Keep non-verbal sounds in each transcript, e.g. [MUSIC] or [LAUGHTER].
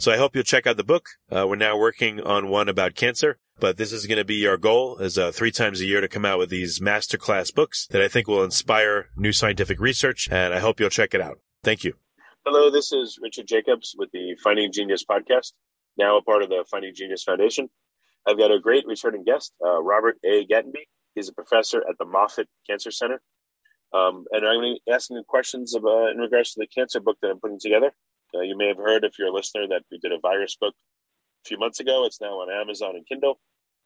So I hope you'll check out the book. Uh, we're now working on one about cancer, but this is going to be our goal is uh, three times a year to come out with these masterclass books that I think will inspire new scientific research. And I hope you'll check it out. Thank you. Hello, this is Richard Jacobs with the Finding Genius podcast, now a part of the Finding Genius Foundation. I've got a great returning guest, uh, Robert A. Gatenby. He's a professor at the Moffitt Cancer Center. Um, and I'm going to be asking questions of, uh, in regards to the cancer book that I'm putting together. Uh, you may have heard, if you're a listener, that we did a virus book a few months ago. It's now on Amazon and Kindle.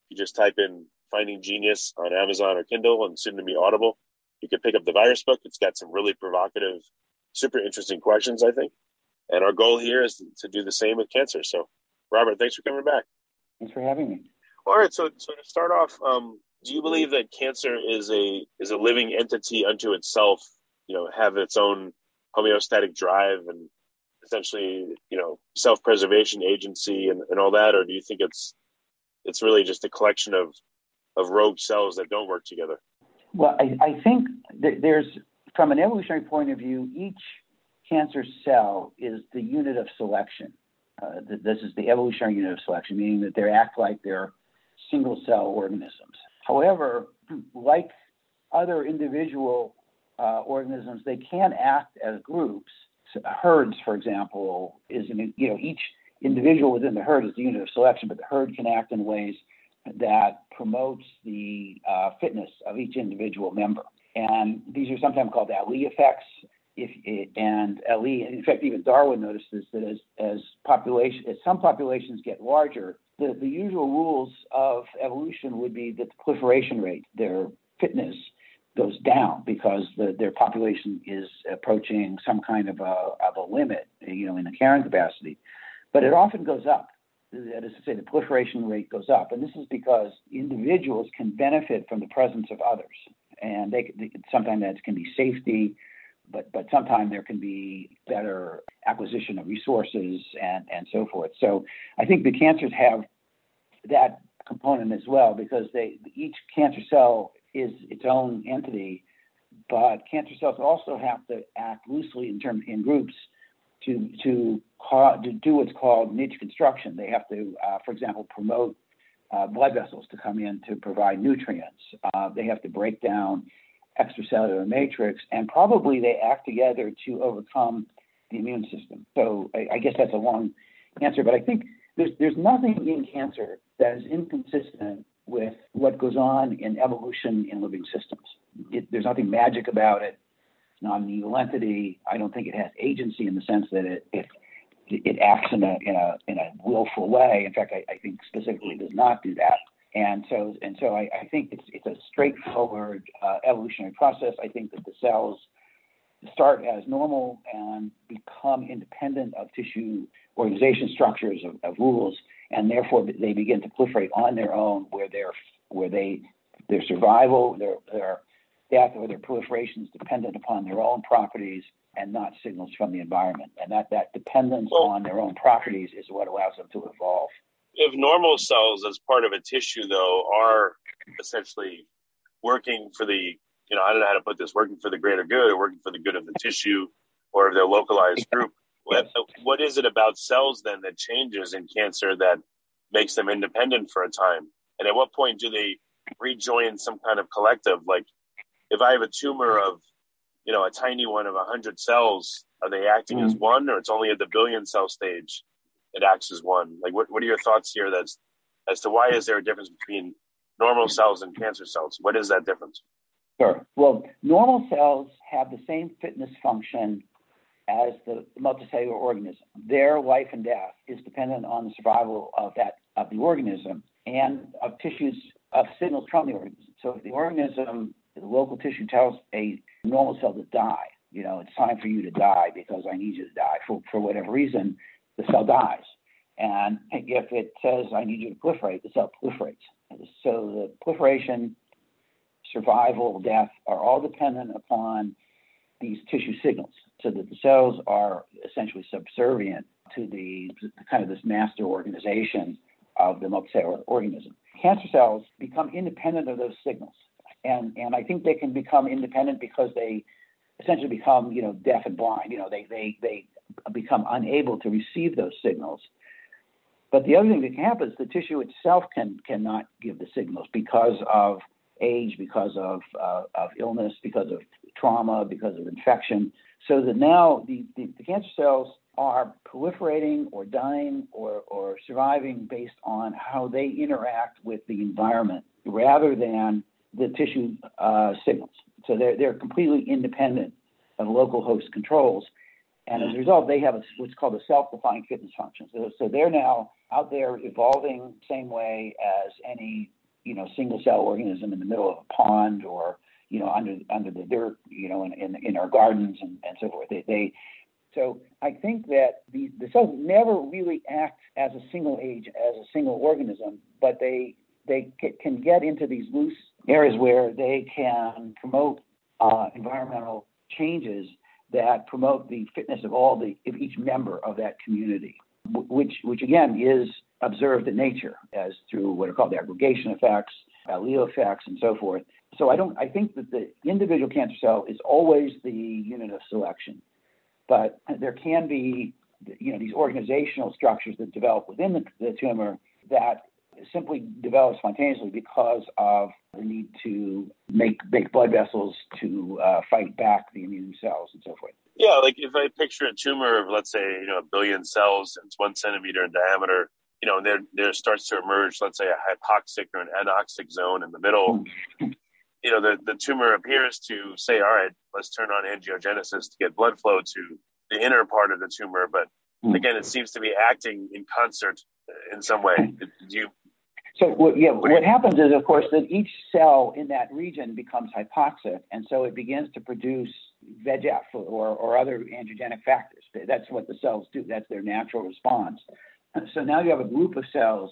You just type in Finding Genius on Amazon or Kindle and soon to be Audible. You can pick up the virus book. It's got some really provocative, super interesting questions, I think. And our goal here is to do the same with cancer. So, Robert, thanks for coming back. Thanks for having me. All right. So, so to start off, um, do you believe that cancer is a is a living entity unto itself? You know, have its own homeostatic drive and essentially, you know, self-preservation agency and, and all that, or do you think it's it's really just a collection of of rogue cells that don't work together? Well, I, I think there's, from an evolutionary point of view, each cancer cell is the unit of selection. Uh, this is the evolutionary unit of selection, meaning that they act like they're single cell organisms. However, [CLEARS THROAT] like other individual uh, organisms, they can act as groups herds, for example, is an, you know each individual within the herd is the unit of selection, but the herd can act in ways that promotes the uh, fitness of each individual member. And these are sometimes called Allee effects. If it, and Allee, in fact, even Darwin notices that as as population, as some populations get larger, the, the usual rules of evolution would be that the proliferation rate, their fitness, goes down because the, their population is approaching some kind of a, of a limit, you know, in the carrying capacity. But it often goes up. That is to say, the proliferation rate goes up, and this is because individuals can benefit from the presence of others, and they, they sometimes that can be safety, but but sometimes there can be better acquisition of resources and and so forth. So I think the cancers have that component as well because they each cancer cell is its own entity, but cancer cells also have to act loosely in terms in groups to to, to do what's called niche construction. They have to, uh, for example, promote uh, blood vessels to come in to provide nutrients. Uh, they have to break down extracellular matrix, and probably they act together to overcome the immune system. So I, I guess that's a long answer, but I think there's there's nothing in cancer that is inconsistent with what goes on in evolution in living systems. It, there's nothing magic about it. It's not an evil entity. I don't think it has agency in the sense that it it, it acts in a in a in a willful way. In fact, I, I think specifically does not do that. And so and so I, I think it's it's a straightforward uh, evolutionary process. I think that the cells start as normal and become independent of tissue organization structures of, of rules, and therefore they begin to proliferate on their own, where they're where they their survival, their their death, or their proliferation is dependent upon their own properties and not signals from the environment. And that that dependence well, on their own properties is what allows them to evolve. If normal cells, as part of a tissue, though, are essentially working for the you know, I don't know how to put this, working for the greater good or working for the good of the tissue or of their localized group. What, what is it about cells then that changes in cancer that makes them independent for a time? And at what point do they rejoin some kind of collective? Like if I have a tumor of, you know, a tiny one of 100 cells, are they acting mm-hmm. as one or it's only at the billion cell stage it acts as one? Like what, what are your thoughts here that's, as to why is there a difference between normal cells and cancer cells? What is that difference? Sure. Well, normal cells have the same fitness function as the multicellular organism. Their life and death is dependent on the survival of that of the organism and of tissues of signals from the organism. So if the organism, the local tissue tells a normal cell to die, you know, it's time for you to die because I need you to die for, for whatever reason, the cell dies. And if it says I need you to proliferate, the cell proliferates. So the proliferation survival, death are all dependent upon these tissue signals so that the cells are essentially subservient to the, kind of this master organization of the multicellular organism. Cancer cells become independent of those signals. And, and I think they can become independent because they essentially become, you know, deaf and blind. You know, they, they, they become unable to receive those signals. But the other thing that can happen is the tissue itself can cannot give the signals because of age, because of, uh, of illness, because of trauma, because of infection. So that now the, the, the cancer cells are proliferating or dying or, or surviving based on how they interact with the environment rather than the tissue uh, signals. So they're, they're completely independent of local host controls. And as a result, they have a, what's called a self-defined fitness function. So, so they're now out there evolving same way as any you know single cell organism in the middle of a pond or you know under under the dirt you know in in, in our gardens and, and so forth they, they so I think that the, the cells never really act as a single age, as a single organism, but they they can get into these loose areas where they can promote uh, environmental changes that promote the fitness of all the of each member of that community, which which again is observed in nature as through what are called the aggregation effects, Allee effects, and so forth. So I don't. I think that the individual cancer cell is always the unit of selection, but there can be, you know, these organizational structures that develop within the, the tumor that simply develop spontaneously because of the need to make make blood vessels to uh, fight back the immune cells and so forth. Yeah, like if I picture a tumor of let's say you know a billion cells and it's one centimeter in diameter, you know, there there starts to emerge, let's say, a hypoxic or an anoxic zone in the middle. You know, the, the tumor appears to say, all right, let's turn on angiogenesis to get blood flow to the inner part of the tumor. But hmm. again, it seems to be acting in concert in some way. Do you? So what, yeah, what happens is, of course, that each cell in that region becomes hypoxic, and so it begins to produce VEGF or, or other angiogenic factors. That's what the cells do. That's their natural response. So now you have a group of cells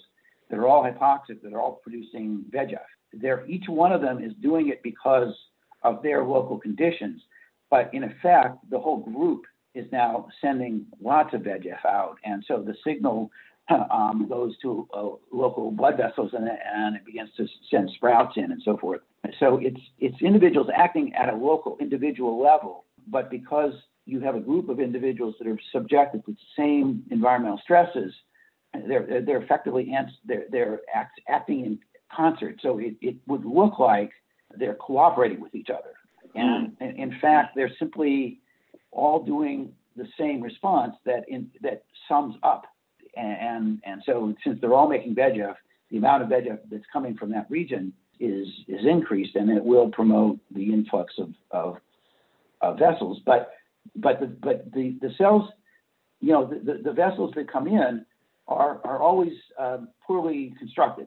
that are all hypoxic, that are all producing VEGF. They're, each one of them is doing it because of their local conditions, but in effect, the whole group is now sending lots of VEGF out, and so the signal [LAUGHS] um, goes to uh, local blood vessels and, and, it begins to send sprouts in and so forth. So it's it's individuals acting at a local individual level, but because you have a group of individuals that are subjected to the same environmental stresses, they're they're effectively they're they're act, acting in concert. So it, it would look like they're cooperating with each other, and, and in fact they're simply all doing the same response that in that sums up. And and so since they're all making VEGF, the amount of VEGF that's coming from that region is is increased, and it will promote the influx of of uh, vessels. But but the but the, the cells, you know, the, the, the vessels that come in are are always um, poorly constructed.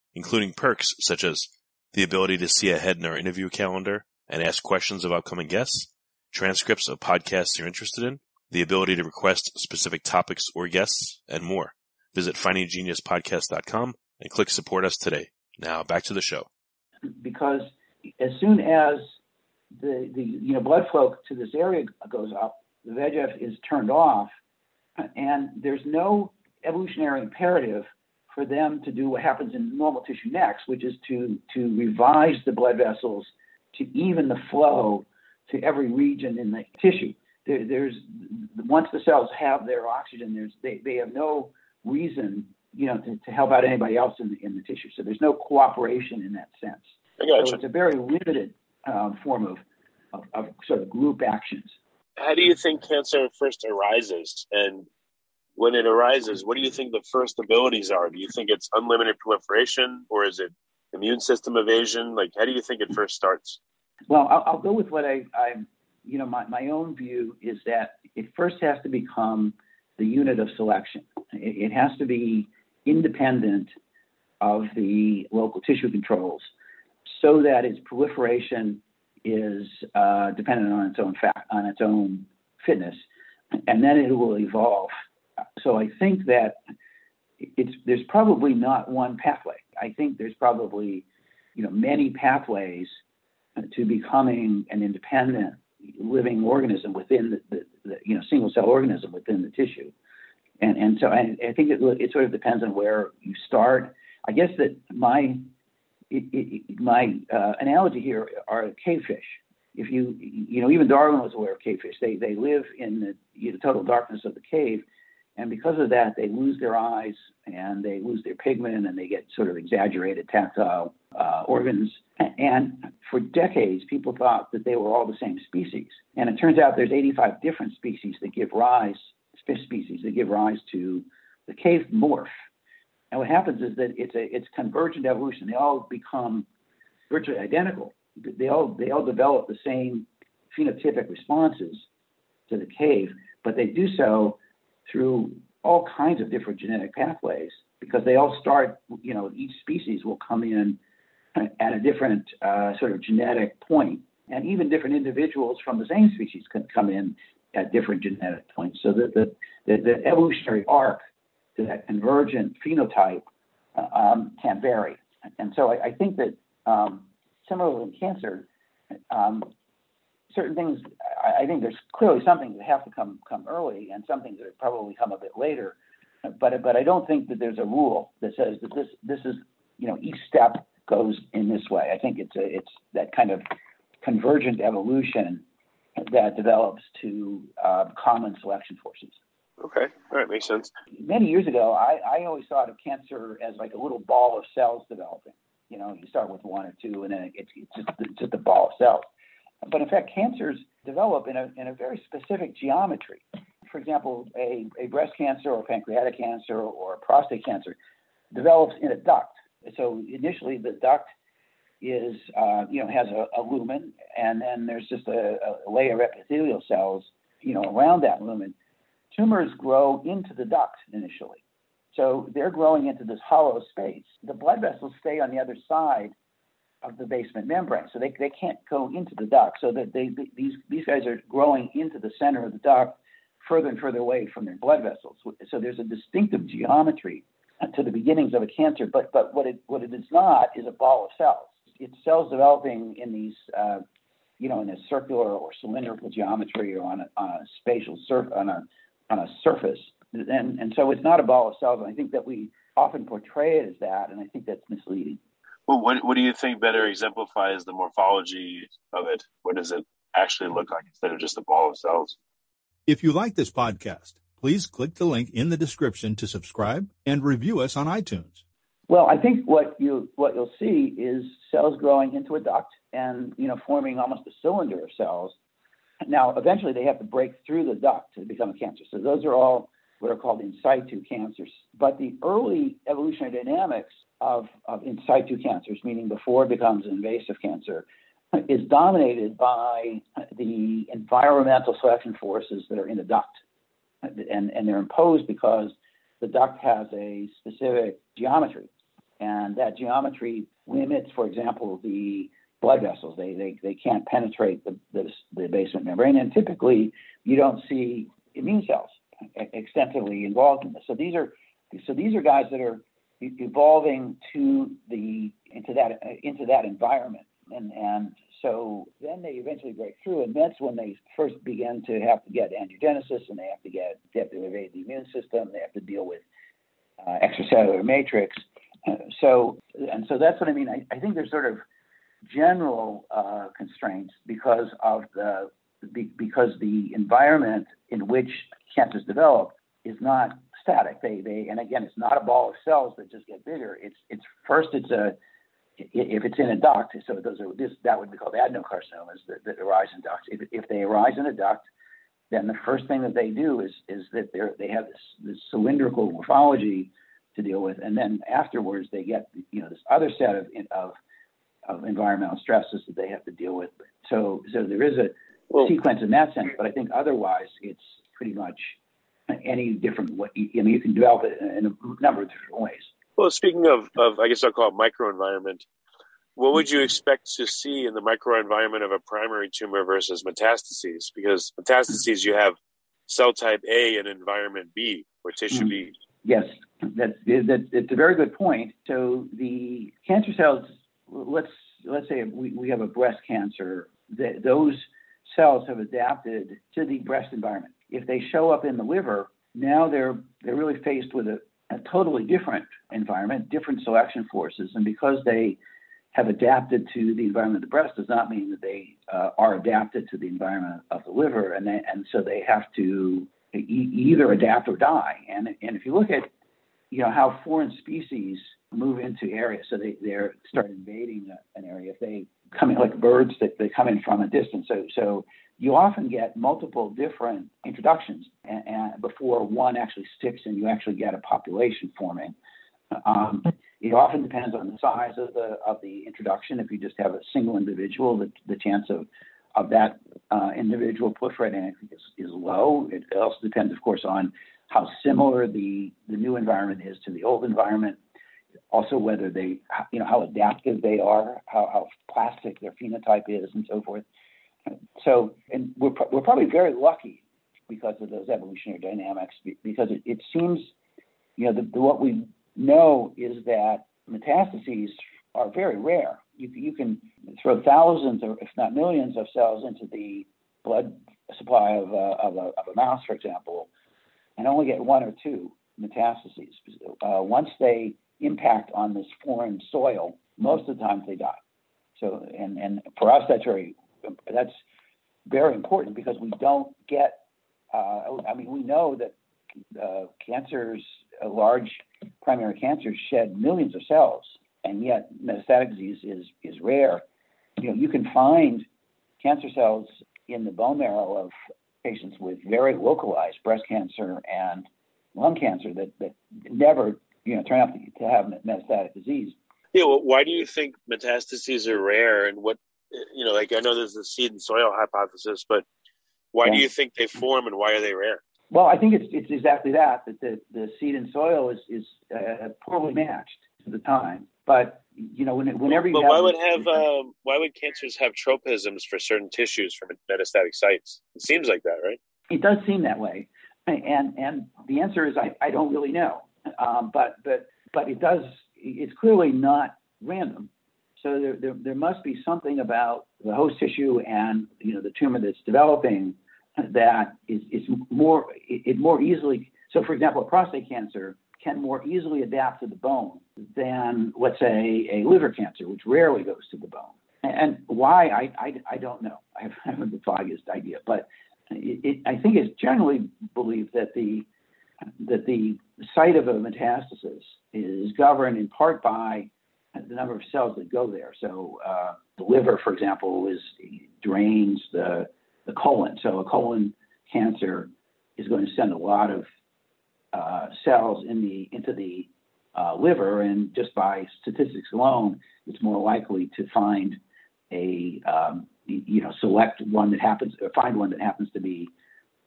including perks such as the ability to see ahead in our interview calendar and ask questions of upcoming guests, transcripts of podcasts you're interested in, the ability to request specific topics or guests, and more. Visit findinggeniuspodcast.com and click support us today. Now back to the show. Because as soon as the, the you know blood flow to this area goes up, the VEGF is turned off, and there's no evolutionary imperative for them to do what happens in normal tissue next, which is to to revise the blood vessels to even the flow to every region in the tissue there, there's once the cells have their oxygen, there's they, they have no reason, you know, to, to help out anybody else in the, in the tissue. So there's no cooperation in that sense. So it's a very limited um, form of, of, of sort of group actions. How do you think cancer first arises? And when it arises, what do you think the first abilities are? Do you think it's unlimited proliferation or is it immune system evasion? Like, how do you think it first starts? Well, I'll, I'll go with what I, I you know, my, my own view is that it first has to become the unit of selection. It, it has to be independent of the local tissue controls so that its proliferation is uh, dependent on its own fact, on its own fitness, and then it will evolve. So I think that it's there's probably not one pathway. I think there's probably you know many pathways to becoming an independent living organism within the, the, the, you know single cell organism within the tissue, and and so I, I think it, it sort of depends on where you start. I guess that my it, it, my uh, analogy here are cavefish. If you you know even Darwin was aware of cavefish. They they live in the you know, total darkness of the cave, and because of that, they lose their eyes and they lose their pigment and they get sort of exaggerated tactile uh, organs. And for decades, people thought that they were all the same species. And it turns out there's 85 different species that give rise, species that give rise to the cave morph. And what happens is that it's a it's convergent evolution. They all become virtually identical. They all they all develop the same phenotypic responses to the cave, but they do so through all kinds of different genetic pathways because they all start, you know, each species will come in at a different uh, sort of genetic point, and even different individuals from the same species can come in at different genetic points. So that the, the, the, evolutionary arc to that convergent phenotype uh, um, can vary. And so I, I think that um, similarly in cancer, um, certain things, I, I, think there's clearly some things that have to come come early, and some things that probably come a bit later. But but I don't think that there's a rule that says that this this is you know each step goes in this way. I think it's a it's that kind of convergent evolution that develops to uh, common selection forces. Okay, all right, makes sense. Many years ago, I, I always thought of cancer as like a little ball of cells developing. You know, you start with one or two, and then it's, it's just it's just a ball of cells. But in fact, cancers develop in a, in a very specific geometry. For example, a, a breast cancer or pancreatic cancer or prostate cancer develops in a duct. So initially, the duct is, uh, you know, has a, a, lumen, and then there's just a, a, layer of epithelial cells, you know, around that lumen. Tumors grow into the duct initially. So they're growing into this hollow space. The blood vessels stay on the other side of the basement membrane. So they, they can't go into the duct. So that they, these, these guys are growing into the center of the duct further and further away from their blood vessels. So there's a distinctive geometry to the beginnings of a cancer. But, but what, it, what it is not is a ball of cells. It's cells developing in these, uh, you know, in a circular or cylindrical geometry or on a, on a spatial surf on a, on a surface. And, and so it's not a ball of cells. And I think that we often portray it as that. And I think that's misleading. Well, what what do you think better exemplifies the morphology of it? What does it? actually look like instead of just a ball of cells. If you like this podcast, please click the link in the description to subscribe and review us on iTunes. Well, I think what you what you'll see is cells growing into a duct and you know forming almost a cylinder of cells. Now, eventually, they have to break through the duct to become a cancer. So those are all what are called in situ cancers. But the early evolutionary dynamics of, of in situ cancers, meaning before it becomes an invasive cancer, [LAUGHS] is dominated by the environmental selection forces that are in the duct. And, and they're imposed because the duct has a specific geometry. And that geometry limits, for example, the blood vessels. They, they, they can't penetrate the, the, the basement membrane. And typically, you don't see immune cells extensively involved in this. So these are so these are guys that are evolving to the into that into that environment. And and so then they eventually break through and that's when they first begin to have to get angiogenesis and they have to get they have to evade the immune system they have to deal with uh, extracellular matrix. So and so that's what i mean. I, I think there's sort of general uh, constraints because of the because the environment in which cancers develop is not static. They they and again, it's not a ball of cells that just get bigger. It's it's first it's a if it's in a duct, so those are this that would be called adenocarcinomas that, that arise in ducts. If, if they arise in a duct, then the first thing that they do is is that they they have this this cylindrical morphology to deal with, and then afterwards they get you know this other set of of of environmental stresses that they have to deal with. So so there is a well, sequence in that sense, but I think otherwise it's pretty much any different way. I mean, you can develop it in a number of different ways. Well, speaking of, of I guess I'll call it microenvironment, what would you expect to see in the microenvironment of a primary tumor versus metastases? Because metastases, you have cell type A and environment B, or tissue mm-hmm. B. Yes, that's, that's it's a very good point. So the cancer cells, let's let's say we, we have a breast cancer, that those cells have adapted to the breast environment if they show up in the liver, now they're they're really faced with a, a totally different environment, different selection forces, and because they have adapted to the environment of the breast does not mean that they uh, are adapted to the environment of the liver, and they, and so they have to e- either adapt or die. And and if you look at you know how foreign species move into areas, so they they start invading an area. If they come in like birds that they come in from a distance, so so you often get multiple different introductions and, and before one actually sticks and you actually get a population forming. Um, it often depends on the size of the of the introduction. If you just have a single individual, the, the chance of of that uh, individual proliferating is, is low. It also depends, of course, on how similar the the new environment is to the old environment. Also, whether they, you know, how adaptive they are, how, how plastic their phenotype is, and so forth. So, and we're, we're probably very lucky because of those evolutionary dynamics, because it, it seems, you know, the, the, what we know is that metastases are very rare. You, you can throw thousands, or if not millions, of cells into the blood supply of a, of a, of a mouse, for example, and only get one or two metastases. Uh, once they impact on this foreign soil, most of the times they die. So, and, and for us, that's very that's very important because we don't get. Uh, I mean, we know that uh, cancers, uh, large primary cancers, shed millions of cells, and yet metastatic disease is is rare. You know, you can find cancer cells in the bone marrow of patients with very localized breast cancer and lung cancer that, that never you know turn out to have metastatic disease. Yeah, well, why do you think metastases are rare, and what you know, like I know there's the seed and soil hypothesis, but why yeah. do you think they form and why are they rare? Well, I think it's it's exactly that that the, the seed and soil is is uh, poorly matched to the time. But you know, when, whenever you but why would have um, why would cancers have tropisms for certain tissues from metastatic sites? It seems like that, right? It does seem that way, and and the answer is I, I don't really know, um, but but but it does. It's clearly not random. So there, there, there must be something about the host tissue and you know the tumor that's developing that is, is more it, more easily. So, for example, a prostate cancer can more easily adapt to the bone than, let's say, a liver cancer, which rarely goes to the bone. And why, I, I, I don't know. I haven't the foggiest idea. But it, it, I think it's generally believed that the, that the site of a metastasis is governed in part by the number of cells that go there. So uh, the liver, for example, is drains the the colon. So a colon cancer is going to send a lot of uh, cells in the into the uh, liver, and just by statistics alone, it's more likely to find a um, you know select one that happens find one that happens to be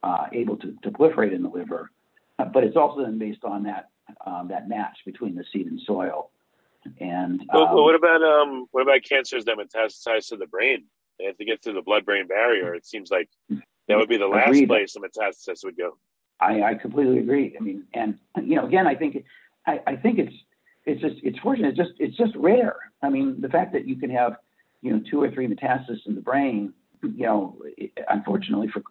uh, able to, to, proliferate in the liver. But it's also then based on that um, that match between the seed and soil. And um, well, what about um, what about cancers that metastasize to the brain? They have to get through the blood-brain barrier. It seems like that would be the last Agreed. place a metastasis would go. I, I completely agree. I mean, and you know, again, I think I, I think it's it's just it's fortunate. It's just it's just rare. I mean, the fact that you can have you know two or three metastases in the brain, you know, unfortunately for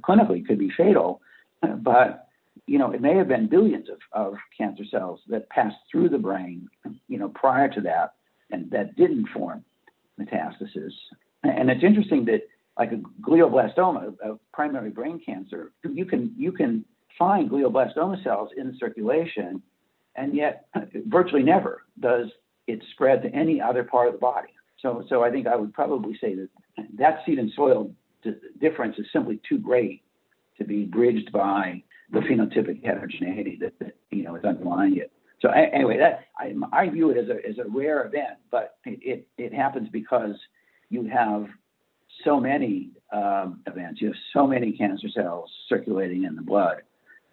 clinically could be fatal, but you know, it may have been billions of, of cancer cells that passed through the brain, you know, prior to that, and that didn't form metastasis. And it's interesting that like a glioblastoma, a primary brain cancer, you can you can find glioblastoma cells in circulation, and yet virtually never does it spread to any other part of the body. So, so I think I would probably say that that seed and soil difference is simply too great to be bridged by the phenotypic heterogeneity that, that you know is underlying it. So anyway, that I, I view it as a as a rare event, but it, it, it happens because you have so many um, events. You have so many cancer cells circulating in the blood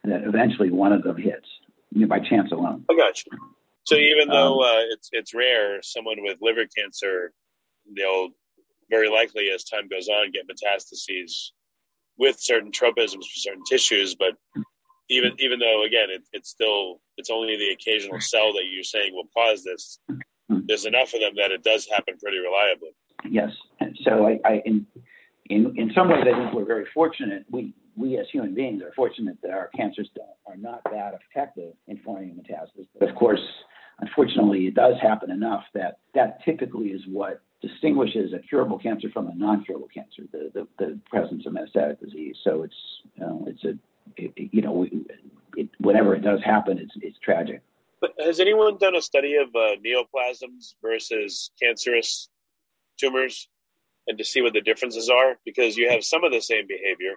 that eventually one of them hits you know, by chance alone. I got you. So even though um, uh, it's it's rare, someone with liver cancer, they'll very likely, as time goes on, get metastases with certain tropisms for certain tissues. But even even though again, it, it's still it's only the occasional cell that you're saying will cause this. There's enough of them that it does happen pretty reliably. Yes. So I, I in, in in some ways, I think we're very fortunate. We we as human beings are fortunate that our cancers are not that effective in forming metastasis. But of course, unfortunately, it does happen enough that that typically is what distinguishes a curable cancer from a non-curable cancer, the, the, the presence of metastatic disease. So it's you know, it's a it, you know it, whenever it does happen, it's it's tragic. But has anyone done a study of uh, neoplasms versus cancerous tumors and to see what the differences are? Because you have some of the same behavior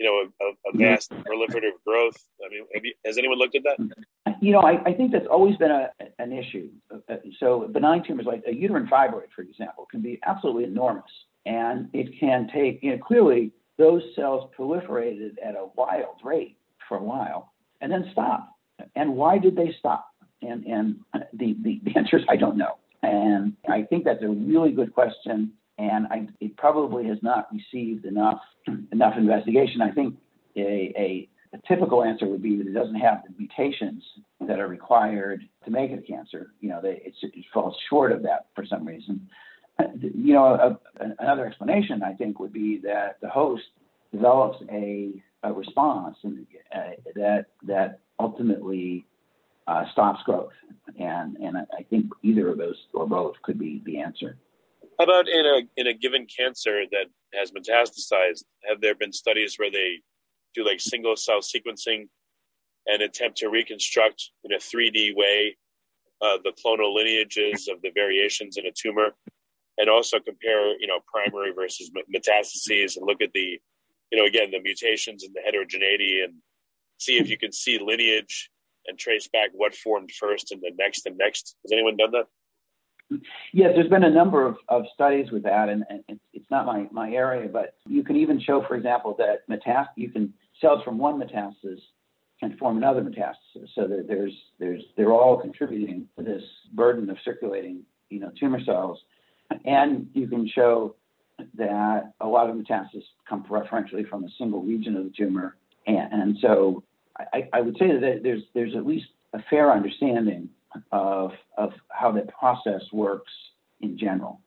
you know a, a mm-hmm. vast proliferative growth. I mean you, has anyone looked at that? You know I, I think that's always been a, an issue. Uh, so benign tumors like a uterine fibroid for example can be absolutely enormous. And it can take you know clearly those cells proliferated at a wild rate for a while and then stopped. and why did they stop and and the, the, the answer is i don't know and I think that's a really good question, and I, it probably has not received enough enough investigation. I think a, a, a typical answer would be that it doesn't have the mutations that are required to make it a cancer. You know, they, it falls short of that for some reason. [LAUGHS] You know, a, another explanation I think would be that the host develops a, a response and, uh, that that ultimately uh, stops growth. And, and I think either of those or both could be the answer. How about in a, in a given cancer that has metastasized? Have there been studies where they do like single cell sequencing and attempt to reconstruct in a 3D way uh, the clonal lineages of the variations in a tumor and also compare, you know, primary versus metastases and look at the, you know, again, the mutations and the heterogeneity and see if you can see lineage and trace back what formed first and the next and next. Has anyone done that? Yes, there's been a number of, of studies with that, and, and it's, it's not my, my area, but you can even show, for example, that metast- you can cells from one metastasis can form another metastasis. So that there's there's they're all contributing to this burden of circulating, you know, tumor cells, and you can show that a lot of metastases come preferentially from a single region of the tumor, and, and so I, I would say that there's there's at least a fair understanding of of how that process works in general.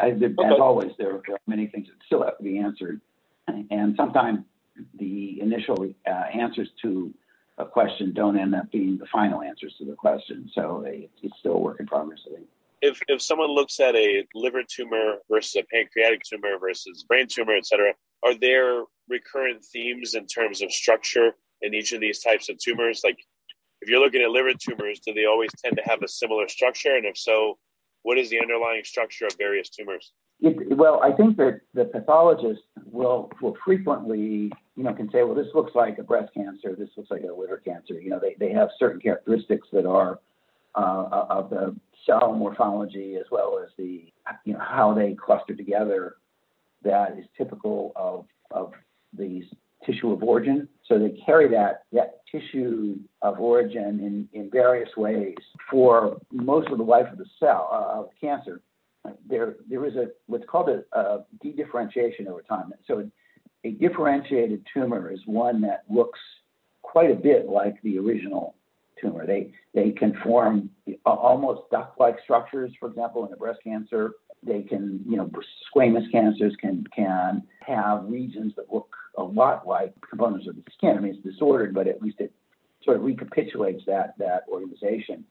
I, there, okay. As always, there, there, are many things that still have to be answered, and sometimes the initial uh, answers to a question don't end up being the final answers to the question. So it's still a work in progress. I think. If if someone looks at a liver tumor versus a pancreatic tumor versus brain tumor, et cetera, are there recurrent themes in terms of structure in each of these types of tumors? Like, if you're looking at liver tumors, do they always tend to have a similar structure? And if so, what is the underlying structure of various tumors? It, well, I think that the pathologist will will frequently, you know, can say, well, this looks like a breast cancer, this looks like a liver cancer. You know, they, they have certain characteristics that are uh, of the cell morphology as well as the, you know, how they cluster together that is typical of, of these tissue of origin. So they carry that, that tissue of origin in, in various ways for most of the life of the cell uh, of cancer. There, there is a what's called a, a de-differentiation over time. So a differentiated tumor is one that looks quite a bit like the original tumor. They they can form almost duct-like structures, for example, in a breast cancer. They can, you know, squamous cancers can can have regions that look a lot like components of the skin. I mean, it's disordered, but at least it sort of recapitulates that that organization.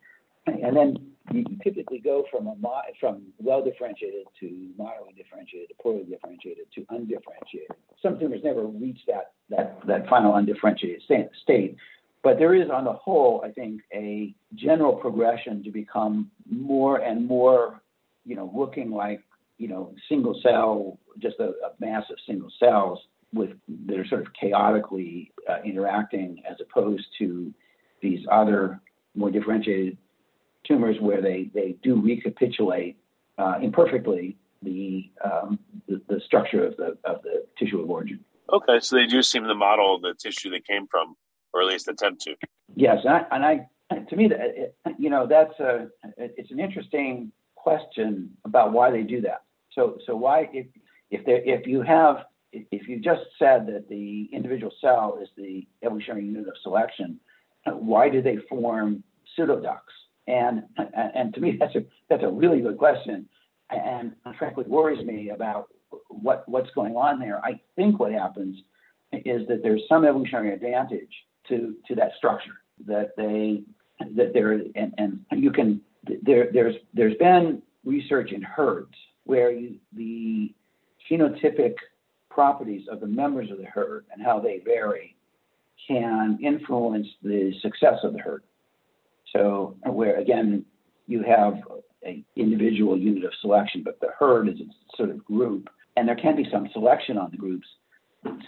And then you typically go from a from well differentiated to moderately differentiated to poorly differentiated to undifferentiated. Some tumors never reach that that that final undifferentiated state, but there is, on the whole, I think, a general progression to become more and more, you know, looking like, you know, single cell, just a, a mass of single cells with that are sort of chaotically uh, interacting, as opposed to these other more differentiated tumors where they, they do recapitulate uh, imperfectly the, um, the, the structure of the of the tissue of origin. Okay, so they do seem to model the tissue they came from or at least attempt to. Yes, and I, and I to me, that you know, that's a it's an interesting question about why they do that. So, so why if if there if you have if you just said that the individual cell is the evolutionary unit of selection, why do they form pseudoducts? And and to me, that's a that's a really good question, and frankly worries me about what what's going on there. I think what happens is that there's some evolutionary advantage to to that structure that they that there and, and you can there there's there's been research in herds where you, the phenotypic properties of the members of the herd and how they vary can influence the success of the herd. So where again you have an individual unit of selection, but the herd is a sort of group, and there can be some selection on the groups,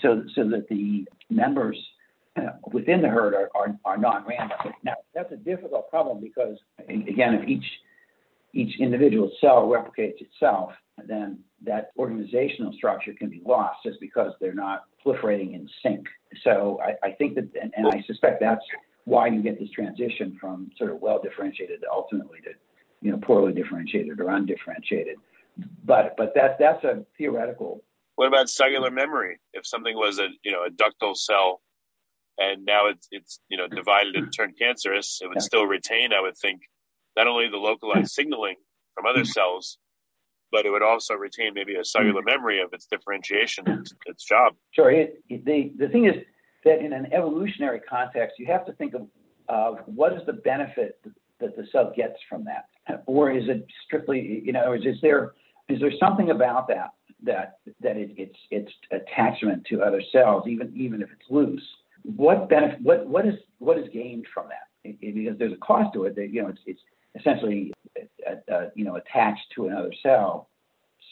so so that the members [LAUGHS] within the herd are, are, are non-random. Now, that's a difficult problem because, again, if each each individual cell replicates itself, then that organizational structure can be lost just because they're not proliferating in sync. So I, I think that, and, and, I suspect that's why you get this transition from sort of well differentiated to ultimately to, you know, poorly differentiated or undifferentiated. But but that that's a theoretical. What about cellular memory? If something was a you know a ductal cell and now it's it's you know divided and turned cancerous, it would still retain, I would think, not only the localized signaling from other mm-hmm. cells, but it would also retain maybe a cellular mm-hmm. memory of its differentiation, its, its job. Sure. It, it, the the thing is that in an evolutionary context, you have to think of of what is the benefit that the cell gets from that, or is it strictly you know, is, is there is there something about that that that it, it's it's attachment to other cells, even even if it's loose what benefit, what, what is, what is gained from that? It, it, because there's a cost to it that, you know, it's, it's essentially, uh, uh, you know, attached to another cell.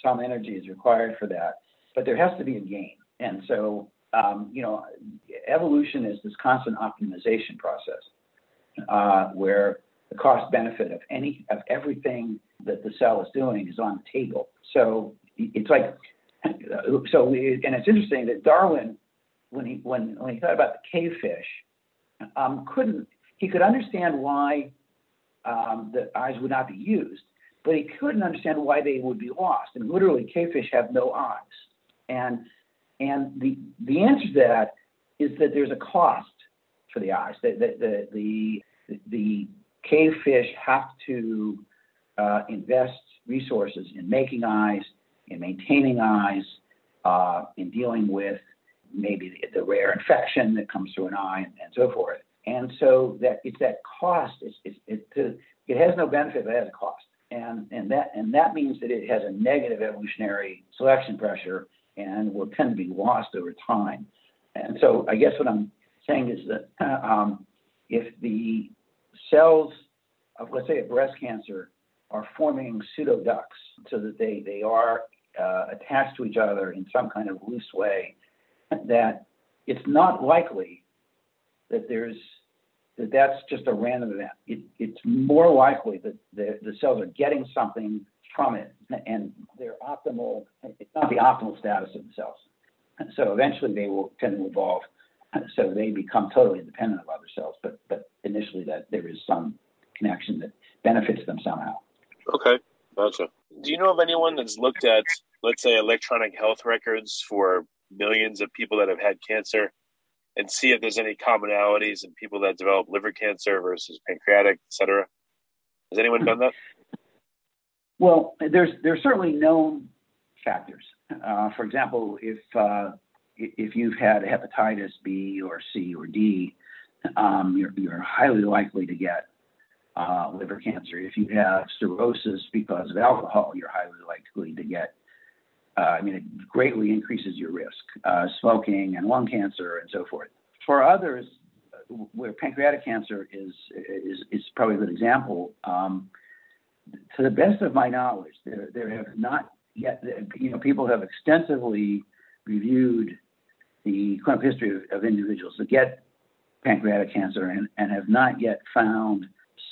Some energy is required for that, but there has to be a gain. And so, um, you know, evolution is this constant optimization process uh, where the cost benefit of any of everything that the cell is doing is on the table. So it's like, [LAUGHS] so we, and it's interesting that Darwin when he when when he thought about the cave fish, um, couldn't he could understand why um, the eyes would not be used, but he couldn't understand why they would be lost. And literally, cavefish have no eyes, and and the the answer to that is that there's a cost for the eyes. The the the the, the cavefish have to uh, invest resources in making eyes, in maintaining eyes, uh, in dealing with maybe the, rare infection that comes through an eye and, and so forth. And so that it's that cost. It's, it's, it, it has no benefit, but it has a cost. and and that and that means that it has a negative evolutionary selection pressure and will tend to be lost over time. And so I guess what I'm saying is that um, if the cells of let's say a breast cancer are forming pseudoducts so that they they are uh, attached to each other in some kind of loose way, that it's not likely that there's that that's just a random event. It, it's more likely that the, the cells are getting something from it and their optimal, it's not the optimal status of the cells. So eventually they will tend to evolve so they become totally independent of other cells, but, but initially that there is some connection that benefits them somehow. Okay, gotcha. Do you know of anyone that's looked at, let's say, electronic health records for millions of people that have had cancer and see if there's any commonalities in people that develop liver cancer versus pancreatic, et cetera? Has anyone done that? Well, there's there's certainly known factors. Uh, for example, if uh, if you've had hepatitis B or C or D, um, you're, you're highly likely to get uh, liver cancer. If you have cirrhosis because of alcohol, you're highly likely to get uh, I mean, it greatly increases your risk, uh, smoking and lung cancer and so forth. For others, where pancreatic cancer is is, is probably a good example. Um, to the best of my knowledge, there there have not yet. You know, people have extensively reviewed the clinical history of, of individuals that get pancreatic cancer and, and have not yet found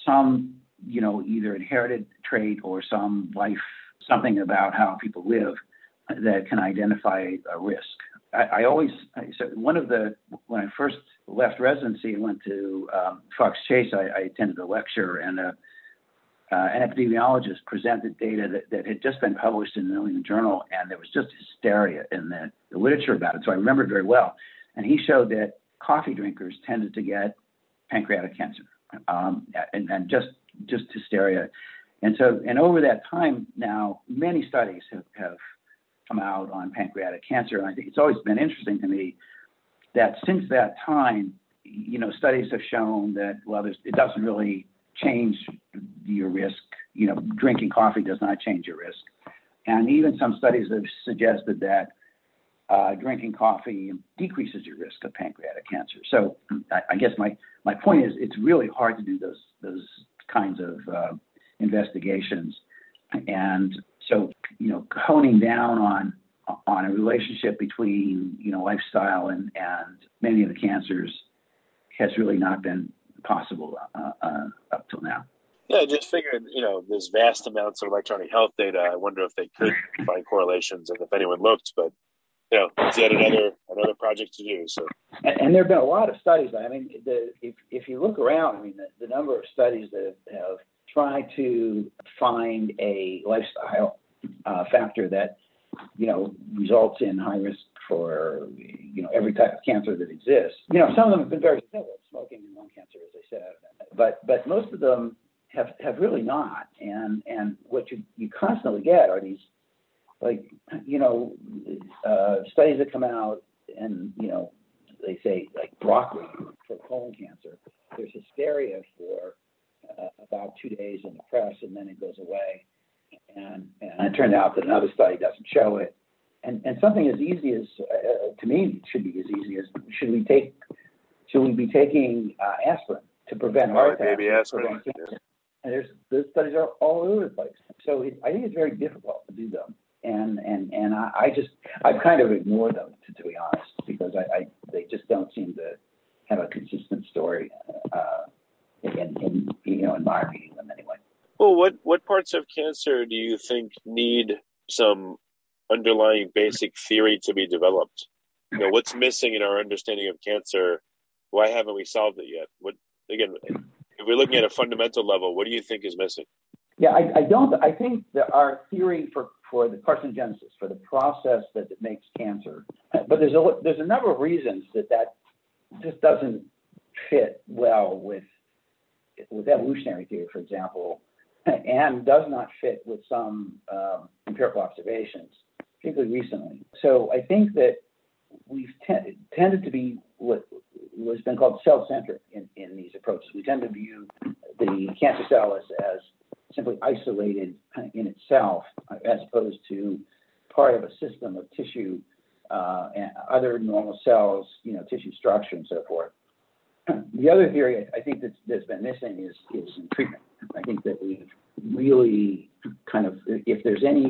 some, you know, either inherited trait or some life, something about how people live that can identify a risk. I, I always so one of the when I first left residency and went to um, Fox Chase, I, I, attended a lecture and a, uh, an epidemiologist presented data that, that had just been published in the New England Journal, and there was just hysteria in the, the literature about it. So I remember very well. And he showed that coffee drinkers tended to get pancreatic cancer, um, and, and just just hysteria. And so, and over that time now, many studies have, have come out on pancreatic cancer. And I think it's always been interesting to me that since that time, you know, studies have shown that, well, it doesn't really change your risk. You know, drinking coffee does not change your risk. And even some studies have suggested that uh, drinking coffee decreases your risk of pancreatic cancer. So I, I, guess my, my point is it's really hard to do those, those kinds of uh, investigations. And so, you know, honing down on on a relationship between you know lifestyle and and many of the cancers has really not been possible uh, uh, up till now. Yeah, I just figured, you know, there's vast amounts of electronic health data. I wonder if they could find correlations and if anyone looked, but you know, it's yet another another project to do. So, and, and there have been a lot of studies. I mean, the, if if you look around, I mean, the, the number of studies that have try to find a lifestyle uh, factor that you know results in high risk for you know every type of cancer that exists. You know, some of them have been very simple, smoking and lung cancer, as I said, but but most of them have have really not. And and what you you constantly get are these like you know uh, studies that come out and you know they say like broccoli for colon cancer. There's hysteria for uh, about two days in the press, and then it goes away. And, and it turned out that another study doesn't show it. And, and something as easy as, uh, to me, should be as easy as should we take, should we be taking uh, aspirin to prevent heart attack? Maybe aspirin. Yeah. And there's those studies are all over the place. So it, I think it's very difficult to do them. And and and I, I just I've kind of ignored them to, to be honest because I, I they just don't seem to have a consistent story. Uh, in, in you know in my reading them anyway. Well, what what parts of cancer do you think need some underlying basic theory to be developed? You know, what's missing in our understanding of cancer? Why haven't we solved it yet? What again? If we're looking at a fundamental level, what do you think is missing? Yeah, I, I don't. I think that our theory for for the carcinogenesis, for the process that makes cancer, but there's a there's a number of reasons that that just doesn't fit well with with evolutionary theory, for example, [LAUGHS] and does not fit with some um, empirical observations, particularly recently. So I think that we've te- tended to be what has been called self-centered in, in these approaches. We tend to view the cancer cell as, as simply isolated in itself, as opposed to part of a system of tissue uh, and other normal cells, you know, tissue structure and so forth. [CLEARS THROAT] The other theory I think that's, that's been missing is, is treatment. I think that we've really kind of, if there's any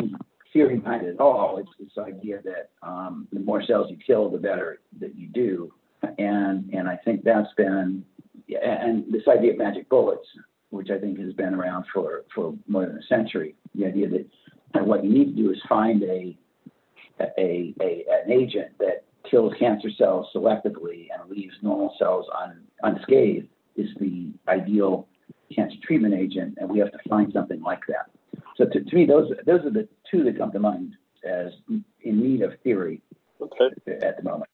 theory behind it at all, it's this idea that um, the more cells you kill, the better that you do. And, and I think that's been, and this idea of magic bullets, which I think has been around for, for more than a century, the idea that what you need to do is find a, a, a an agent that kills cancer cells selectively and leaves normal cells un, unscathed is the ideal cancer treatment agent, and we have to find something like that. So to, to me, those those are the two that come to mind as in need of theory okay. at the moment.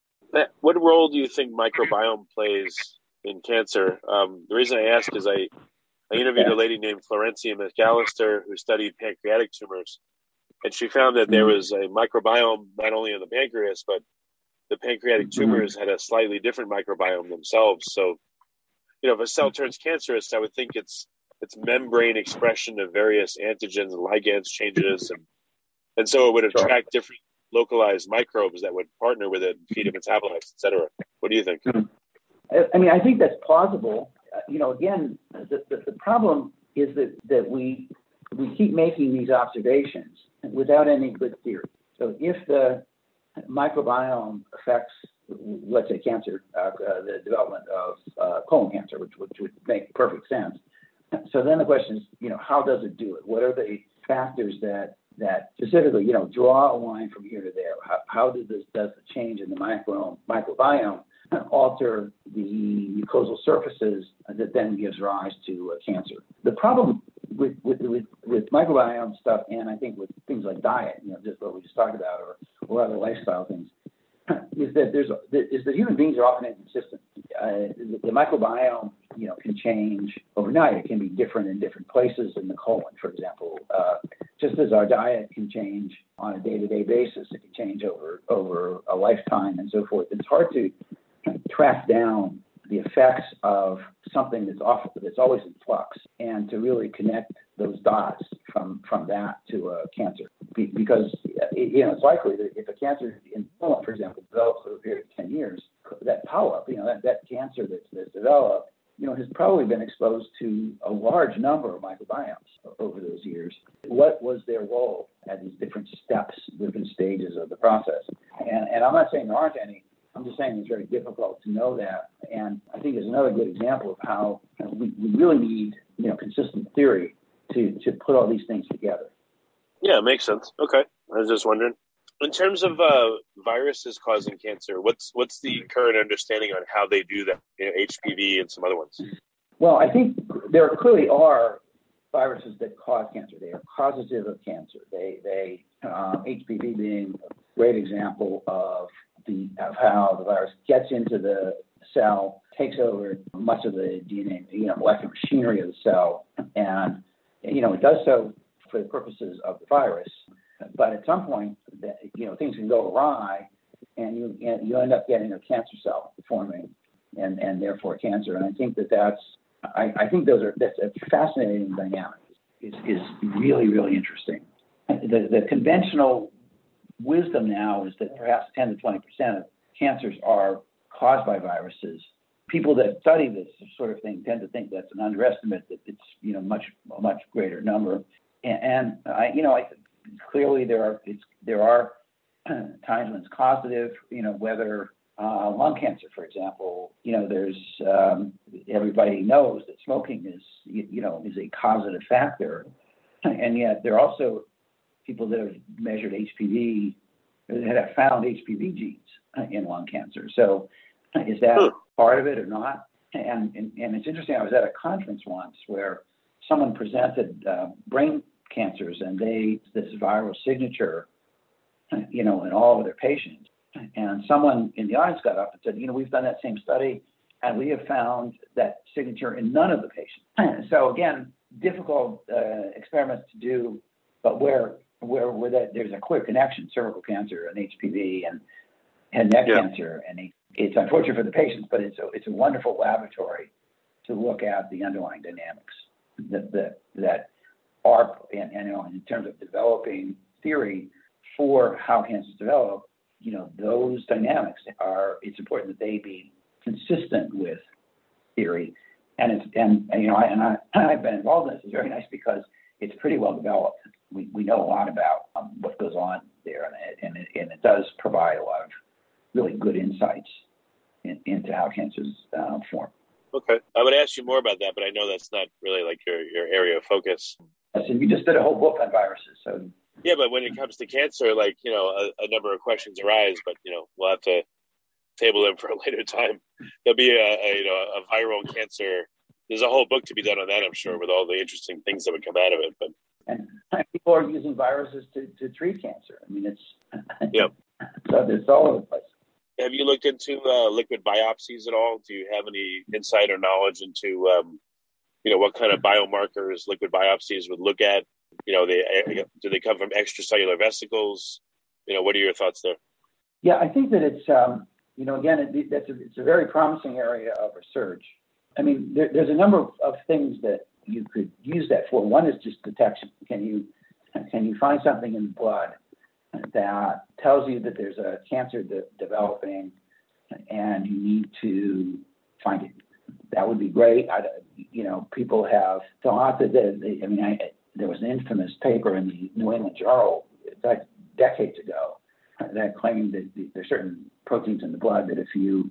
What role do you think microbiome plays in cancer? Um, the reason I ask is I, I interviewed a lady named Florencia McAllister who studied pancreatic tumors, and she found that there mm-hmm. was a microbiome not only in the pancreas, but the pancreatic mm-hmm. tumors had a slightly different microbiome themselves. So, you know, if a cell turns cancerous, I would think it's its membrane expression of various antigens and ligands changes, and and so it would attract different localized microbes that would partner with it, feed it metabolites, etc. What do you think? Mm-hmm. I mean, I think that's plausible. Uh, you know, again, the, the, the problem is that, that we we keep making these observations without any good theory. So if the microbiome affects, let's say, cancer, uh, uh, the development of uh, colon cancer, which, which would make perfect sense. So then the question is, you know, how does it do it? What are the factors that that specifically, you know, draw a line from here to there? How, how does this does the change in the micro, microbiome alter the mucosal surfaces that then gives rise to cancer? The problem with, with, with, with microbiome stuff and I think with things like diet, you know, just what we just talked about, or, or other lifestyle things, [CLEARS THROAT] is that there's is that human beings are often inconsistent. Uh, the, the, microbiome, you know, can change overnight. It can be different in different places in the colon, for example. Uh, just as our diet can change on a day-to-day basis, it can change over over a lifetime and so forth. It's hard to track down the effects of something that's off, that's always in flux, and to really connect those dots from from that to a cancer, Be, because you know it's likely that if a cancer in colon, for example, develops over a period of ten years, that polyp, you know, that, that cancer that's, that's developed, you know, has probably been exposed to a large number of microbiomes over those years. What was their role at these different steps, different stages of the process? And, and I'm not saying there aren't any, I'm just saying it's very difficult to know that. And I think there's another good example of how we, we really need, you know, consistent theory to, to put all these things together. Yeah, it makes sense. Okay. I was just wondering. In terms of uh, viruses causing cancer, what's what's the current understanding on how they do that? You know, HPV and some other ones. Well, I think there clearly are viruses that cause cancer. They are causative of cancer. They they um, HPV being a great example of the of how the virus gets into the cell, takes over much of the DNA, you know, molecular machinery of the cell, and you know it does so for the purposes of the virus. But at some point, you know, things can go awry, and you you end up getting a cancer cell forming, and and therefore cancer. And I think that that's I, I think those are that's a fascinating dynamic. Is is really really interesting. The the conventional wisdom now is that perhaps 10 to 20 percent of cancers are caused by viruses. People that study this sort of thing tend to think that's an underestimate. That it's you know much a much greater number. And, and I you know I, clearly there are there are [CLEARS THROAT] times when it's causative. You know whether uh, lung cancer, for example, you know there's um, everybody knows that smoking is you, you know is a causative factor, [CLEARS THROAT] and yet there are also people that have measured HPV that have found HPV genes in lung cancer. So is that part of it or not? And, and, and it's interesting. I was at a conference once where someone presented uh, brain cancers and they this viral signature, you know, in all of their patients. And someone in the audience got up and said, you know, we've done that same study and we have found that signature in none of the patients. [CLEARS THROAT] So again, difficult uh, experiments to do, but where where where that there's a clear connection, cervical cancer and HPV and head neck yeah. cancer, and it's unfortunate for the patients, but it's a it's a wonderful laboratory to look at the underlying dynamics that that that are, and, and in terms of developing theory for how cancers develop, you know, those dynamics are, it's important that they be consistent with theory. And it's, and, and you know, I, and I, I've been involved in this. It's very nice because it's pretty well developed. We, we know a lot about um, what goes on there, and it, and, it, and it does provide a lot of really good insights in, into how cancers uh, form. Okay, I would ask you more about that, but I know that's not really like your, your area of focus. And you just did a whole book on viruses, so yeah. But when it comes to cancer, like you know, a, a number of questions arise, but you know, we'll have to table them [LAUGHS] for a later time. There'll be a, a you know a viral cancer. There's a whole book to be done on that, I'm sure, with all the interesting things that would come out of it. But and people are using viruses to, to treat cancer. I mean, it's yep. [LAUGHS] so it's all over the place. Have you looked into uh, liquid biopsies at all? Do you have any insight or knowledge into, um, you know, what kind of biomarkers liquid biopsies would look at? You know, they do they come from extracellular vesicles? You know, what are your thoughts there? Yeah, I think that it's, um, you know, again, it, that's a, it's a very promising area of research. I mean, there, there's a number of, of things that you could use that for. One is just detection. Can you can you find something in the blood that tells you that there's a cancer de- developing and you need to find it. That would be great. I, you know, people have thought that, they, I mean, I, there was an infamous paper in the New England Journal like decades ago that claimed that there's certain proteins in the blood that if you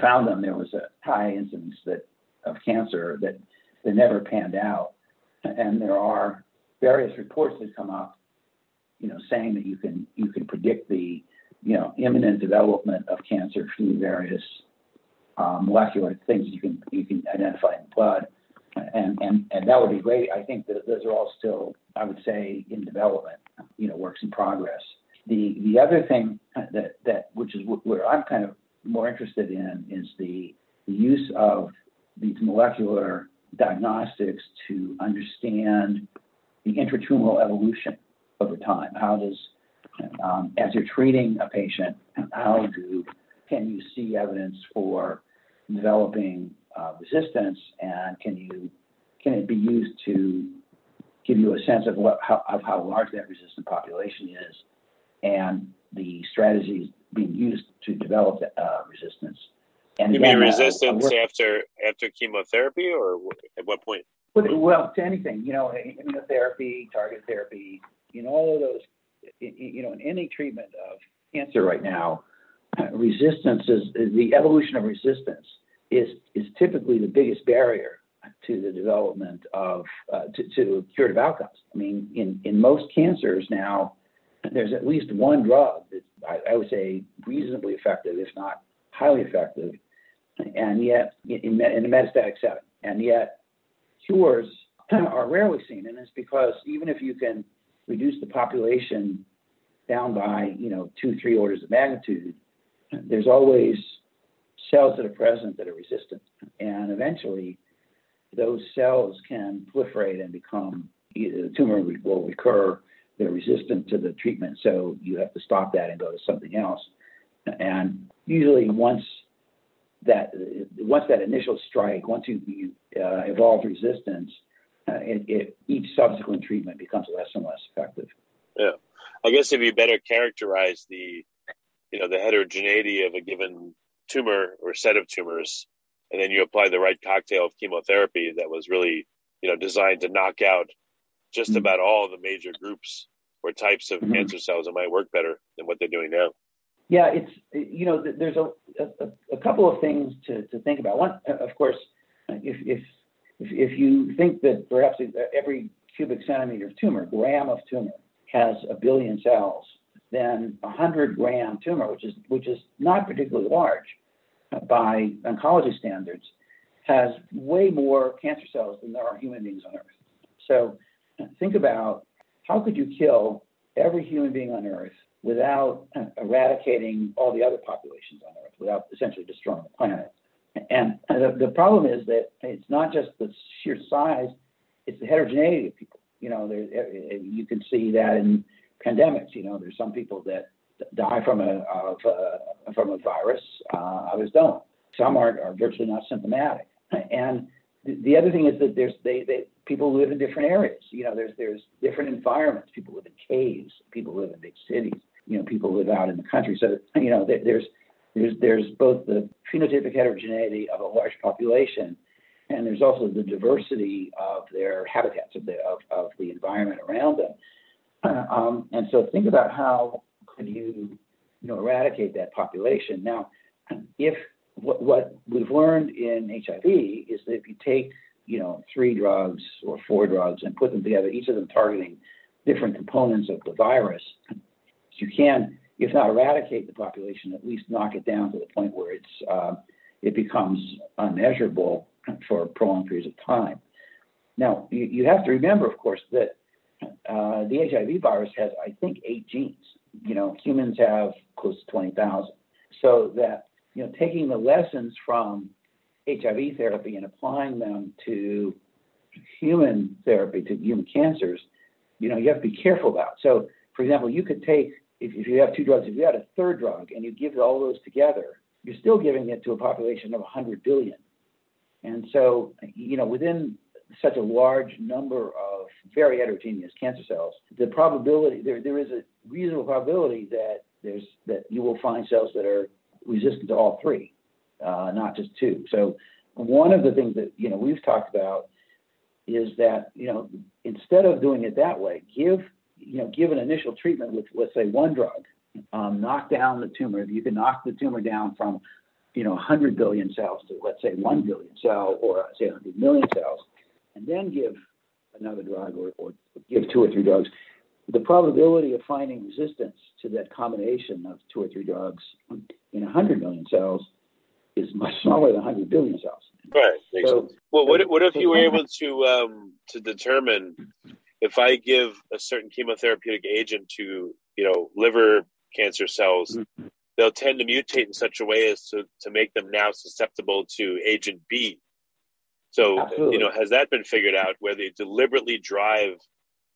found them, there was a high incidence that of cancer that, that never panned out. And there are various reports that come up you know, saying that you can you can predict the you know imminent development of cancer through various um, molecular things you can you can identify in blood, and and and that would be great. I think that those are all still I would say in development, you know, works in progress. The the other thing that that which is where I'm kind of more interested in is the, the use of these molecular diagnostics to understand the intratumoral evolution over time? How does, um, as you're treating a patient, how do can you see evidence for developing uh, resistance, and can you can it be used to give you a sense of what how, of how large that resistant population is, and the strategies being used to develop that uh, resistance. And you mean resistance uh, after after chemotherapy, or at what point? Well, to anything, you know, immunotherapy, targeted therapy, in all of those, you know, in any treatment of cancer right now, resistance is the evolution of resistance is is typically the biggest barrier to the development of uh, to, to curative outcomes. I mean, in in most cancers now, there's at least one drug that I, I would say reasonably effective, if not highly effective, and yet in, in the metastatic setting, and yet cures are rarely seen, and it's because even if you can reduce the population down by, you know, two, three orders of magnitude, there's always cells that are present that are resistant. And eventually, those cells can proliferate and become, the tumor will recur, they're resistant to the treatment. So you have to stop that and go to something else. And usually, once that once that initial strike, once you, you uh, evolve resistance, uh, it, it, each subsequent treatment becomes less and less effective. Yeah, I guess if you better characterize the, you know, the heterogeneity of a given tumor or set of tumors, and then you apply the right cocktail of chemotherapy that was really, you know, designed to knock out just mm-hmm. about all the major groups or types of mm-hmm. cancer cells, it might work better than what they're doing now. Yeah, it's you know, there's a, a, a couple of things to, to think about. One, of course, if, if if, if you think that perhaps uh, every cubic centimeter of tumor, gram of tumor, has a billion cells, then a hundred gram tumor, which is which is not particularly large uh, by oncology standards, has way more cancer cells than there are human beings on Earth. So uh, think about how could you kill every human being on Earth without eradicating all the other populations on Earth, without essentially destroying the planet. And the, the problem is that it's not just the sheer size, it's the heterogeneity of people. You know, there, you can see that in pandemics. You know, there's some people that die from a, of, uh, from a virus, uh, others don't. Some are, are virtually not symptomatic. And the, the other thing is that there's they, they people live in different areas. You know, there's there's different environments. People live in caves. People live in big cities. You know, people live out in the country. So you know, there's there's there's both the phenotypic heterogeneity of a large population, and there's also the diversity of their habitats of the of, of the environment around them. Um, and so think about how could you you know eradicate that population. Now, if what, what we've learned in HIV is that if you take you know, three drugs or four drugs and put them together, each of them targeting different components of the virus, you can, if not eradicate the population, at least knock it down to the point where it's uh, it becomes unmeasurable for prolonged periods of time. Now, you, you have to remember, of course, that uh, the HIV virus has, I think, eight genes. You know, humans have close to 20,000. So that, you know, taking the lessons from HIV therapy and applying them to human therapy, to human cancers, you know, you have to be careful about. So, for example, you could take, if, if you have two drugs, if you had a third drug and you give all those together, you're still giving it to a population of 100 billion. And so, you know, within such a large number of very heterogeneous cancer cells, the probability there there is a reasonable probability that there's that you will find cells that are resistant to all three uh, not just two. So one of the things that you know we've talked about is that you know instead of doing it that way, give you know give an initial treatment with let's say one drug, um, knock down the tumor. If you can knock the tumor down from you know 100 billion cells to let's say 1 billion cell or say 100 million cells, and then give another drug or, or give two or three drugs, the probability of finding resistance to that combination of two or three drugs in 100 million cells is much smaller than 100 billion cells. Right. So, well, what, what if you were able to um, to determine if I give a certain chemotherapeutic agent to you know liver cancer cells, mm-hmm. they'll tend to mutate in such a way as to, to make them now susceptible to agent B. So Absolutely. you know, has that been figured out where they deliberately drive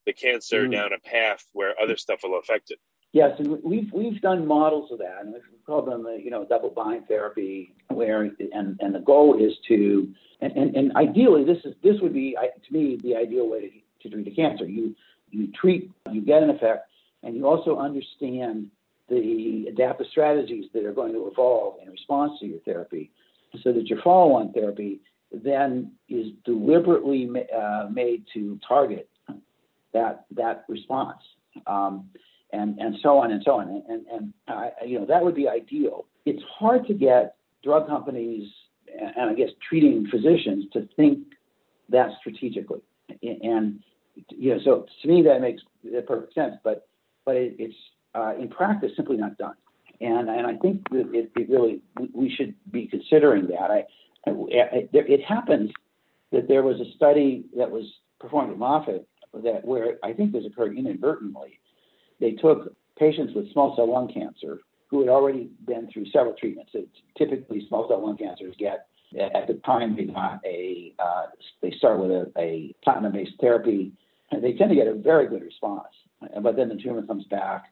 the cancer mm-hmm. down a path where other stuff will affect it? Yes, and we've we've done models of that, and we've called them, you know, double bind therapy, where and and the goal is to and, and, and ideally this is this would be to me the ideal way to, treat a cancer. You you treat, you get an effect, and you also understand the adaptive strategies that are going to evolve in response to your therapy, so that your follow-on therapy then is deliberately uh, made to target that that response. Um, and, and so on and so on. And, and, and you know, that would be ideal. It's hard to get drug companies and I guess treating physicians to think that strategically. And, you know, so to me, that makes perfect sense, but, but it, it's uh, in practice simply not done. And, and I think that it, it really, we should be considering that. I, I, it happens that there was a study that was performed at Moffitt that where I think this occurred inadvertently, they took patients with small cell lung cancer who had already been through several treatments. Typically, small cell lung cancers get at the time they got a uh, they start with a, a platinum-based therapy, they tend to get a very good response. But then the tumor comes back,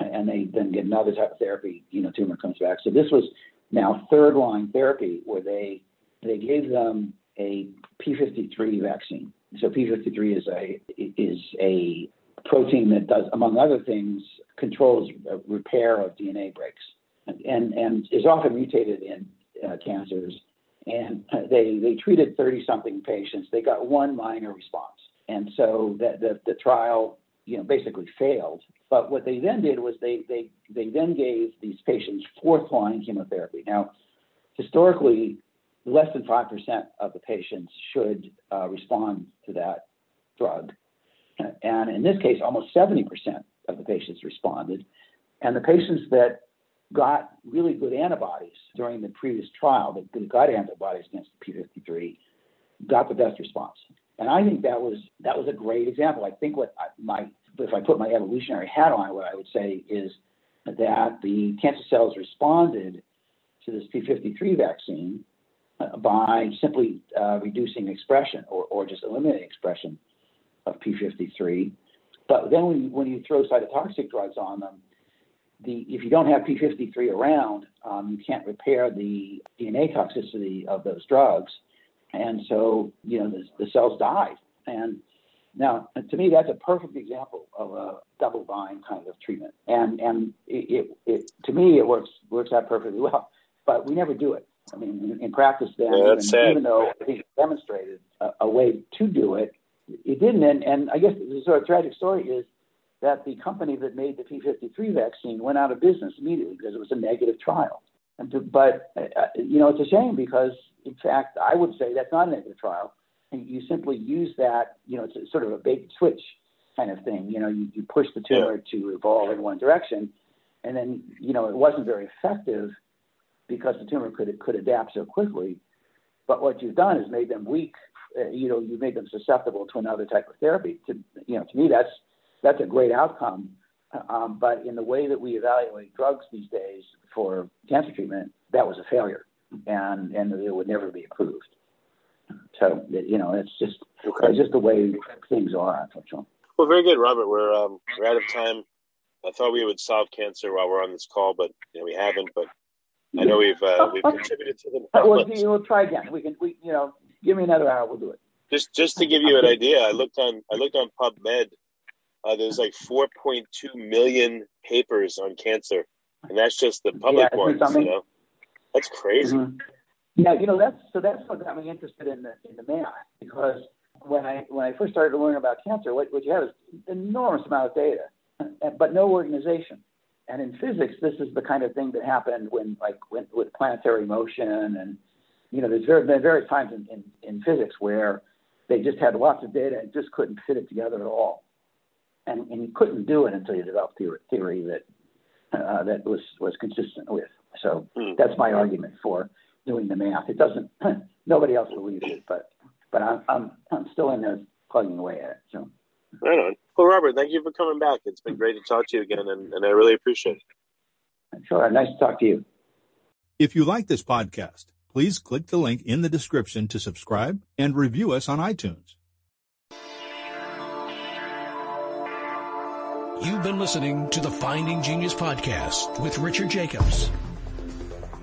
and they then get another type of therapy. You know, tumor comes back. So this was now third-line therapy where they they gave them a p53 vaccine. So p53 is a is a protein that does, among other things, controls repair of DNA breaks and, and is often mutated in uh, cancers. And they, they treated 30 something patients. They got one minor response. And so the, the, the trial, you know, basically failed. But what they then did was they, they, they then gave these patients fourth line chemotherapy. Now, historically, less than 5% of the patients should uh, respond to that drug. And in this case, almost 70% of the patients responded. And the patients that got really good antibodies during the previous trial, that got antibodies against P53, got the best response. And I think that was that was a great example. I think what I, my if I put my evolutionary hat on, what I would say is that the cancer cells responded to this P53 vaccine uh, by simply uh, reducing expression or, or just eliminating expression of P53. But then when you, when you throw cytotoxic drugs on them, the, if you don't have P53 around, um, you can't repair the DNA toxicity of those drugs. And so, you know, the, the cells die. And now, to me, that's a perfect example of a double bind kind of treatment. And and it, it, it to me it works works out perfectly well. But we never do it. I mean, in, in practice, then, Yeah, even, even though I think it demonstrated a, a way to do it, it didn't. And, and I guess the sort of tragic story is that the company that made the P53 vaccine went out of business immediately because it was a negative trial. And to, but, uh, you know, it's a shame because, in fact, I would say that's not a negative trial. And you simply use that, you know, it's a, sort of a bait and switch kind of thing. You know, you, you push the tumor to evolve in one direction, and then, you know, it wasn't very effective because the tumor could could adapt so quickly. But what you've done is made them weak. Uh, you know, you made them susceptible to another type of therapy. To you know, to me, that's that's a great outcome. Um, but in the way that we evaluate drugs these days for cancer treatment, that was a failure, and and it would never be approved. So you know, it's just Okay. it's just the way things are, unfortunately. Well, very good, Robert. We're um, we're out of time. I thought we would solve cancer while we're on this call, but you know, we haven't. But I know we've uh, we've contributed to the [LAUGHS] we'll, we'll try again. We can, we you know, give me another hour, we'll do it. Just just to give you an idea, I looked on I looked on PubMed. Uh, there's like 4.2 million papers on cancer, and that's just the public Yeah, ones. You know, that's crazy. Mhm. Yeah, you know that's so that's what got me interested in the in the math because when I when I first started to learn about cancer, what, what you have is an enormous amount of data, but no organization. And in physics, this is the kind of thing that happened when like when, with planetary motion and you know there's very been various times in, in, in physics where they just had lots of data and just couldn't fit it together at all. And, and you couldn't do it until you developed theory, theory that uh, that was was consistent with. So Hmm. that's my argument for doing the math. It doesn't. [CLEARS THROAT] Nobody else believes it, but but I'm I'm I'm still in there plugging away at it. So Right on. Well, Robert, thank you for coming back. It's been great to talk to you again, and, and I really appreciate it. sure, nice to talk to you. If you like this podcast, please click the link in the description to subscribe and review us on iTunes. You've been listening to the Finding Genius podcast with Richard Jacobs.